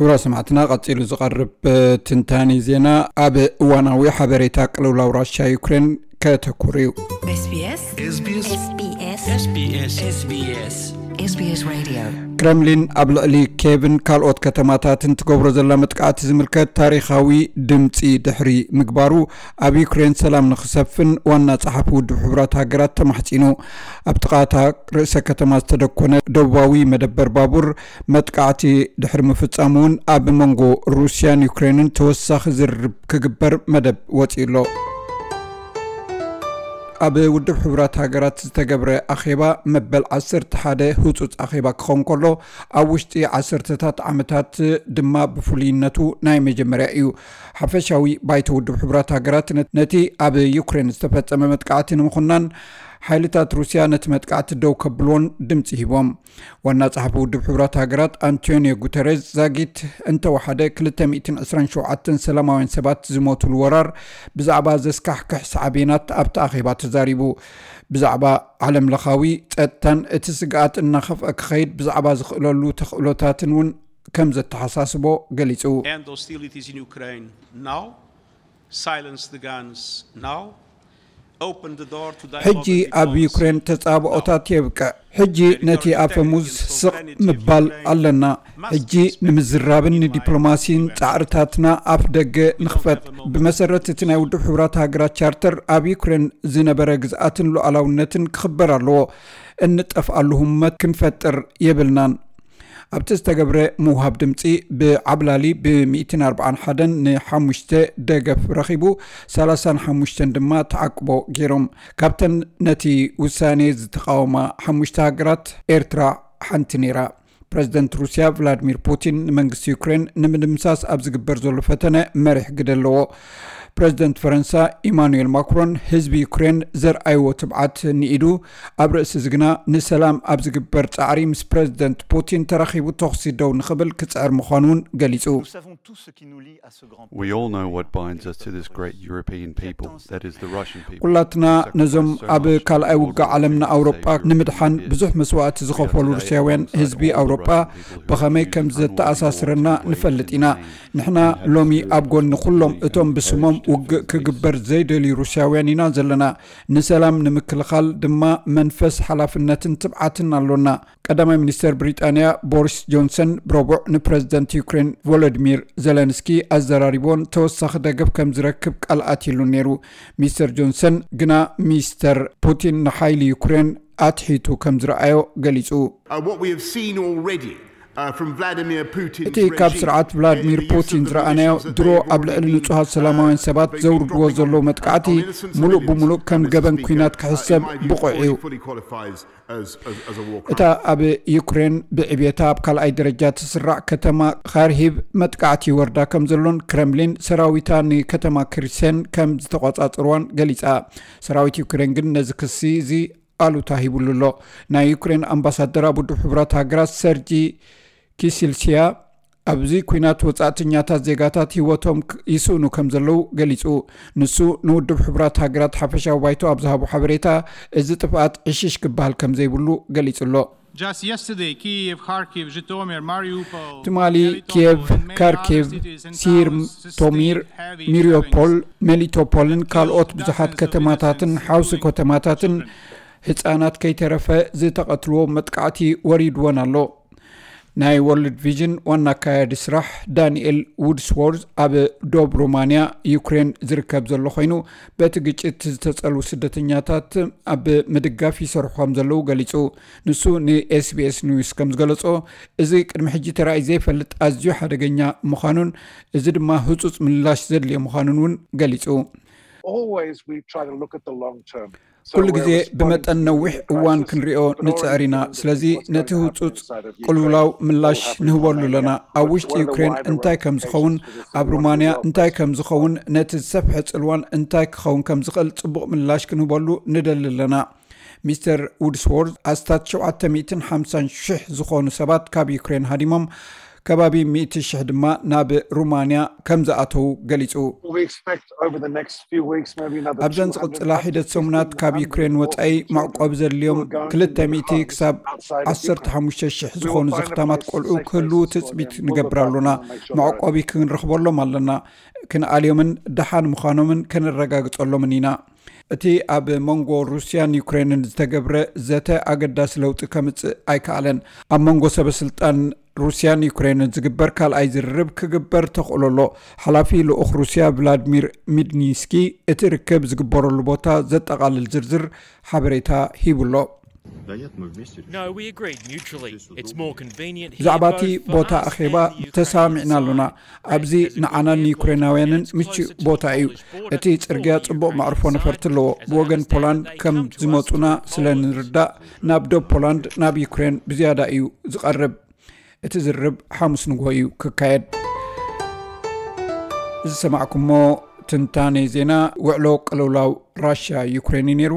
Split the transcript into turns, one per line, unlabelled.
ክብራ ሰማዕትና ቀፂሉ ዝቐርብ ትንታኒ ዜና ኣብ እዋናዊ ሓበሬታ ቅልውላው ራሻ ዩክሬን ከተኩር እዩ ክረምሊን ኣብ ልዕሊ ኬብን ካልኦት ከተማታትን ትገብሮ ዘላ መጥቃዕቲ ዝምልከት ታሪካዊ ድምፂ ድሕሪ ምግባሩ ኣብ ዩክሬን ሰላም ንክሰፍን ዋና ፀሓፊ ውድብ ሕቡራት ሃገራት ተማሕፂኑ ኣብ ጥቃታ ርእሰ ከተማ ዝተደኮነ ደቡባዊ መደበር ባቡር መጥቃዕቲ ድሕሪ ምፍፃሙ እውን ኣብ መንጎ ሩስያን ዩክሬንን ተወሳኺ ዝርርብ ክግበር መደብ ወፂኡ ኣሎ ኣብ ውድብ ሕቡራት ሃገራት ዝተገብረ ኣኼባ መበል 11 ህፁፅ ኣኼባ ክኸውን ከሎ ኣብ ውሽጢ ዓሰርተታት ዓመታት ድማ ብፍሉይነቱ ናይ መጀመርያ እዩ። ሓፈሻዊ ባይተ ውድብ ሕቡራት ሃገራት ነቲ ኣብ ዩክሬን ዝተፈፀመ መጥቃዕቲ ንምኹናን ሓይልታት ሩስያ ነቲ መጥቃዕቲ ደው ከብልዎን ድምፂ ሂቦም። ዋና ፀሓፊ ውድብ ሕቡራት ሃገራት አንቶኒዮ ጉተሬዝ ዛጊት እንተወሓደ 227 ሰላማውያን ሰባት ዝሞትሉ ወራር ብዛዕባ ዘስካሕክሕ ሳዕቤናት ኣብቲ ኣኼባ ተዛሪቡ። ብዛዕባ ዓለም ለኻዊ ፀጥታን እቲ ስግኣት እናኸፍአ ክኸይድ ብዛዕባ ዝኽእለሉ ተኽእሎታትን እውን ከም ዘተሓሳስቦ ገሊፁ ሕጂ ኣብ ዩክሬን ተፃብኦታት የብቅዕ ሕጂ ነቲ ኣፈሙዝ ስቕ ምባል ኣለና። ሕጂ ንምዝራብን ንዲፕሎማሲን ፃዕርታትና ኣፍ ደገ ንኽፈት። ብመሰረት እቲ ናይ ውድብ ሕቡራት ሃገራት ቻርተር ኣብ ዩክሬን ዝነበረ ግዝኣትን ሉዓላውነትን ክኽበር ኣለዎ። እንጠፍኣሉ ህመት ክንፈጥር የብልናን ኣብቲ ዝተገብረ ምውሃብ ድምፂ ብዓብላሊ ብ141 ን5 ደገፍ ረኺቡ 35 ድማ ተዓቅቦ ገይሮም። ካብተን ነቲ ውሳኔ ዝተቃወማ ሓሙሽተ ሃገራት ኤርትራ ሓንቲ ነይራ። ፕረዚደንት ሩስያ ቭላድሚር ፑቲን ንመንግስቲ ዩክሬን ንምድምሳስ ኣብ ዝግበር ዘሎ ፈተነ መሪሕ ግደ ኣለዎ ፕረዚደንት ፈረንሳ ኢማኑኤል ማክሮን ህዝቢ ዩክሬን ዘርኣይዎ ትብዓት ኒኢዱ ኣብ ርእሲ ዝግና ንሰላም ኣብ ዝግበር ፃዕሪ ምስ ፕረዚደንት ፑቲን ተራኺቡ ተኽሲ ደው ንኽብል ክፅዕር ምዃኑ እውን ገሊፁ ኩላትና ነዞም ኣብ ካልኣይ ውጋእ ዓለም ንኣውሮጳ ንምድሓን ብዙሕ መስዋእቲ ዝኸፈሉ ሩስያውያን ህዝቢ ኣውሮጳ ብኸመይ ከም ዘተኣሳስረና ንፈልጥ ኢና ንሕና ሎሚ ኣብ ጎኒ ኩሎም እቶም ብስሞም ውግእ ክግበር ዘይደልዩ ሩስያውያን ኢና ዘለና። ንሰላም ንምክልኻል ድማ መንፈስ ሓላፍነትን ትብዓትን ኣሎና ቀዳማይ ሚኒስትር ብሪጣንያ ቦሪስ ጆንሰን ብረቡዕ ንፕረዚደንት ዩክሬን ቮሎዲሚር ዘለንስኪ ኣዘራሪቦን ተወሳኺ ደገፍ ከም ዝረክብ ቃልኣት ኢሉ ነይሩ። ሚስተር ጆንሰን ግና ሚስተር ፑቲን ንሓይሊ ዩክሬን ኣትሒቱ ከም ዝረኣዮ ገሊፁ እቲ ካብ ስርዓት ቭላድሚር ፑቲን ዝረኣናዮ ድሮ ኣብ ልዕሊ ንጹሃት ሰላማውያን ሰባት ዘውርድዎ ዘለዎ መጥቃዕቲ ሙሉእ ብምሉእ ከም ገበን ኩናት ክሕሰብ ብቑዕ እዩ። እታ ኣብ ዩክሬን ብዕብየታ ኣብ ካልኣይ ደረጃ ትስራዕ ከተማ ካርሂብ መጥቃዕቲ ወርዳ ከም ዘሎን ክረምሊን ሰራዊታ ንከተማ ክሪሴን ከም ዝተቆፃፅርዋን ገሊፃ ሰራዊት ዩክሬን ግን ነዚ ክሲ እዚ ኣሉታ ሂብሉ ኣሎ። ናይ ዩክሬን ኣምባሳደር ኣብ ውድብ ሕቡራት ሃገራት ሰርጂ ኪሲልስያ ኣብዚ ኩናት ወፃእተኛታት ዜጋታት ሂወቶም ይስእኑ ከም ዘለው ገሊፁ ንሱ ንውድብ ሕቡራት ሃገራት ሓፈሻዊ ባይቶ ኣብ ዝሃቡ ሓበሬታ እዚ ጥፍኣት ዕሽሽ ክበሃል ከም ዘይብሉ ገሊፁ ኣሎ። ትማሊ ኪየቭ ካርኬቭ ሲርቶሚር ሚሪዮፖል ሜሊቶፖልን ካልኦት ብዙሓት ከተማታትን ሓውሲ ከተማታትን ህፃናት ከይተረፈ ዝተቐትልዎ መጥቃዕቲ ወሪድዎን ኣሎ ናይ ወርልድ ቪዥን ዋና ኣካያዲ ስራሕ ዳንኤል ውድስዎርዝ ኣብ ዶብ ሮማንያ ዩክሬን ዝርከብ ዘሎ ኮይኑ በቲ ግጭት ዝተፀልቡ ስደተኛታት ኣብ ምድጋፍ ይሰርሑ ዘለው ገሊፁ ንሱ ንኤስቢኤስ ኒውስ ከም ዝገለፆ እዚ ቅድሚ ሕጂ ተራእይ ዘይፈልጥ ኣዝዩ ሓደገኛ ምዃኑን እዚ ድማ ህፁፅ ምላሽ ዘድልየ ምዃኑን እውን ገሊፁ ኩሉ ግዜ ብመጠን ነዊሕ እዋን ክንሪኦ ንፅዕር ኢና። ስለዚ ነቲ ህፁፅ ቅልውላው ምላሽ ንህበሉ ኣለና ኣብ ውሽጢ ዩክሬን እንታይ ከም ዝኸውን ኣብ ሩማንያ እንታይ ከም ዝኸውን ነቲ ዝሰፍሐ ፅልዋን እንታይ ክኸውን ከም ዝኽእል ፅቡቅ ምላሽ ክንህበሉ ንደሊ ኣለና ሚስተር ውድስዎርድ ኣስታት 750 000 ዝኾኑ ሰባት ካብ ዩክሬን ሃዲሞም ከባቢ 100,000 ድማ ናብ ሩማንያ ከም ዝኣተዉ ገሊጹ ኣብዘን ዝቕፅላ ሒደት ሰሙናት ካብ ዩክሬን ወፃኢ ማዕቆብ ዘድልዮም 200 ክሳብ 15,000 ዝኾኑ ዘኽታማት ቆልዑ ክህልው ትፅቢት ንገብር ኣሉና ማዕቆቢ ክንረኽበሎም ኣለና ክንኣልዮምን ደሓን ምዃኖምን ከነረጋግፀሎምን ኢና እቲ ኣብ መንጎ ሩስያን ዩክሬንን ዝተገብረ ዘተ ኣገዳሲ ለውጢ ከምፅእ ኣይከኣለን ኣብ መንጎ ሰበስልጣን ሩስያን ዩክሬንን ዝግበር ካልኣይ ዝርርብ ክግበር ተኽእለሎ ሓላፊ ልኡኽ ሩስያ ቭላድሚር ሚድኒስኪ እቲ ርክብ ዝግበረሉ ቦታ ዘጠቓልል ዝርዝር ሓበሬታ ሂብሎ ብዛዕባ እቲ ቦታ ኣኼባ ተሰሚዕና ኣሉና ኣብዚ ንዓናን ዩክሬናውያንን ምቹእ ቦታ እዩ። እቲ ፅርግያ ፅቡቅ ማዕርፎ ነፈርቲ ኣለዎ። ብወገን ፖላንድ ከም ዝመፁና ስለ ንርዳእ ናብ ዶብ ፖላንድ ናብ ዩክሬን ብዝያዳ እዩ ዝቐርብ እቲ ዝርብ ሓሙስ ንግሆ እዩ ክካየድ። እዚ ሰማዕኩሞ ትንታነ ዜና ውዕሎ ቅልውላው ራሽያ ዩክሬን እዩ ነይሩ